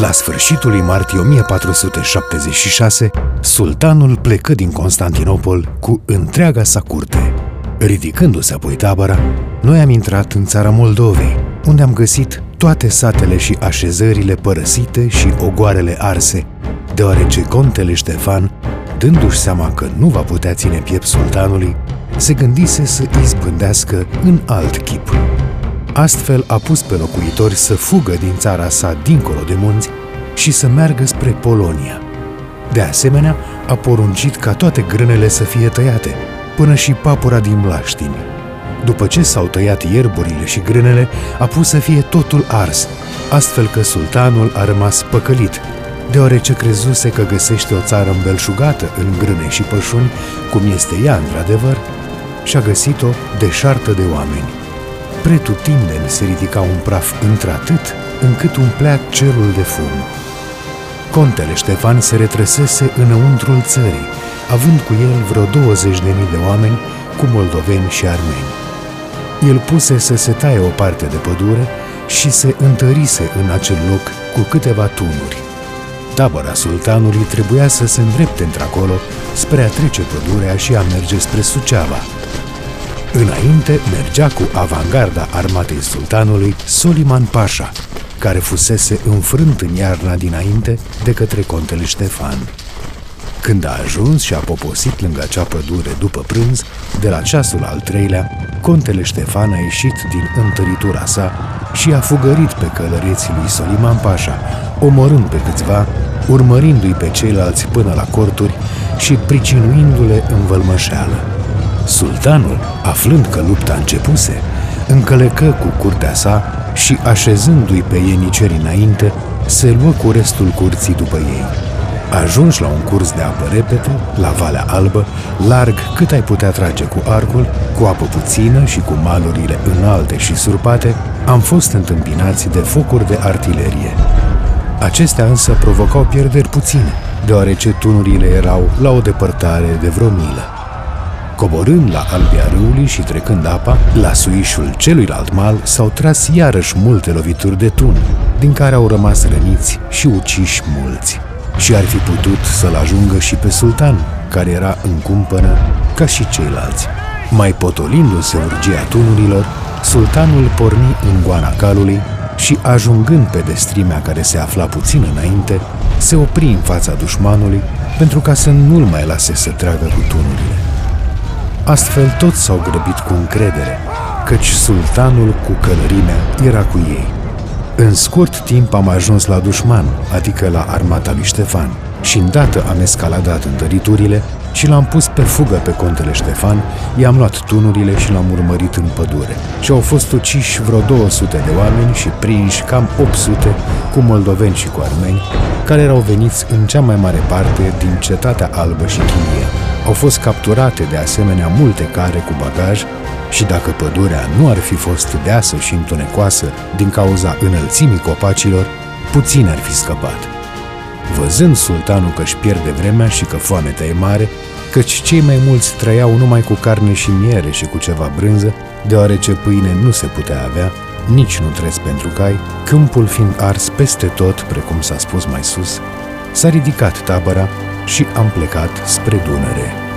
La sfârșitul lui martie 1476, sultanul plecă din Constantinopol cu întreaga sa curte. Ridicându-se apoi tabăra, noi am intrat în țara Moldovei, unde am găsit toate satele și așezările părăsite și ogoarele arse, deoarece contele Ștefan, dându-și seama că nu va putea ține piept sultanului, se gândise să izbândească în alt chip. Astfel a pus pe locuitori să fugă din țara sa dincolo de munți și să meargă spre Polonia. De asemenea, a poruncit ca toate grânele să fie tăiate, până și papura din Mlaștini. După ce s-au tăiat ierburile și grânele, a pus să fie totul ars, astfel că sultanul a rămas păcălit, deoarece crezuse că găsește o țară îmbelșugată în grâne și pășuni, cum este ea într-adevăr, și a găsit-o deșartă de oameni. Pretutindeni se ridica un praf într-atât încât umplea cerul de fum. Contele Ștefan se retrăsese înăuntrul țării, având cu el vreo 20 de mii de oameni, cu moldoveni și armeni. El puse să se taie o parte de pădure și se întărise în acel loc cu câteva tunuri. Tabăra sultanului trebuia să se îndrepte într-acolo spre a trece pădurea și a merge spre Suceava, Înainte mergea cu avangarda armatei sultanului Soliman Pașa, care fusese înfrânt în iarna dinainte de către contele Ștefan. Când a ajuns și a poposit lângă acea pădure după prânz, de la ceasul al treilea, contele Ștefan a ieșit din întăritura sa și a fugărit pe călăreții lui Soliman Pașa, omorând pe câțiva, urmărindu-i pe ceilalți până la corturi și pricinuindu-le în vălmășeală. Sultanul, aflând că lupta începuse, încălecă cu curtea sa și, așezându-i pe ieniceri înainte, se luă cu restul curții după ei. Ajungi la un curs de apă repede, la Valea Albă, larg cât ai putea trage cu arcul, cu apă puțină și cu malurile înalte și surpate, am fost întâmpinați de focuri de artilerie. Acestea însă provocau pierderi puține, deoarece tunurile erau la o depărtare de vreo milă. Coborând la albia râului și trecând apa, la suișul celuilalt mal s-au tras iarăși multe lovituri de tun, din care au rămas răniți și uciși mulți. Și ar fi putut să-l ajungă și pe sultan, care era în cumpănă ca și ceilalți. Mai potolindu-se urgia tunurilor, sultanul porni în goana calului și, ajungând pe destrimea care se afla puțin înainte, se opri în fața dușmanului pentru ca să nu-l mai lase să tragă cu tunurile. Astfel toți s-au grăbit cu încredere, căci sultanul cu călărimea era cu ei. În scurt timp am ajuns la dușman, adică la armata lui Ștefan, și îndată am escaladat întăriturile și l-am pus pe fugă pe contele Ștefan, i-am luat tunurile și l-am urmărit în pădure. Și au fost uciși vreo 200 de oameni și prinși cam 800 cu moldoveni și cu armeni, care erau veniți în cea mai mare parte din Cetatea Albă și Chilia. Au fost capturate de asemenea multe care cu bagaj și dacă pădurea nu ar fi fost deasă și întunecoasă din cauza înălțimii copacilor, puțin ar fi scăpat. Văzând sultanul că își pierde vremea și că foamea e mare, căci cei mai mulți trăiau numai cu carne și miere și cu ceva brânză, deoarece pâine nu se putea avea, nici nu trez pentru cai, câmpul fiind ars peste tot, precum s-a spus mai sus, s-a ridicat tabăra și am plecat spre Dunăre.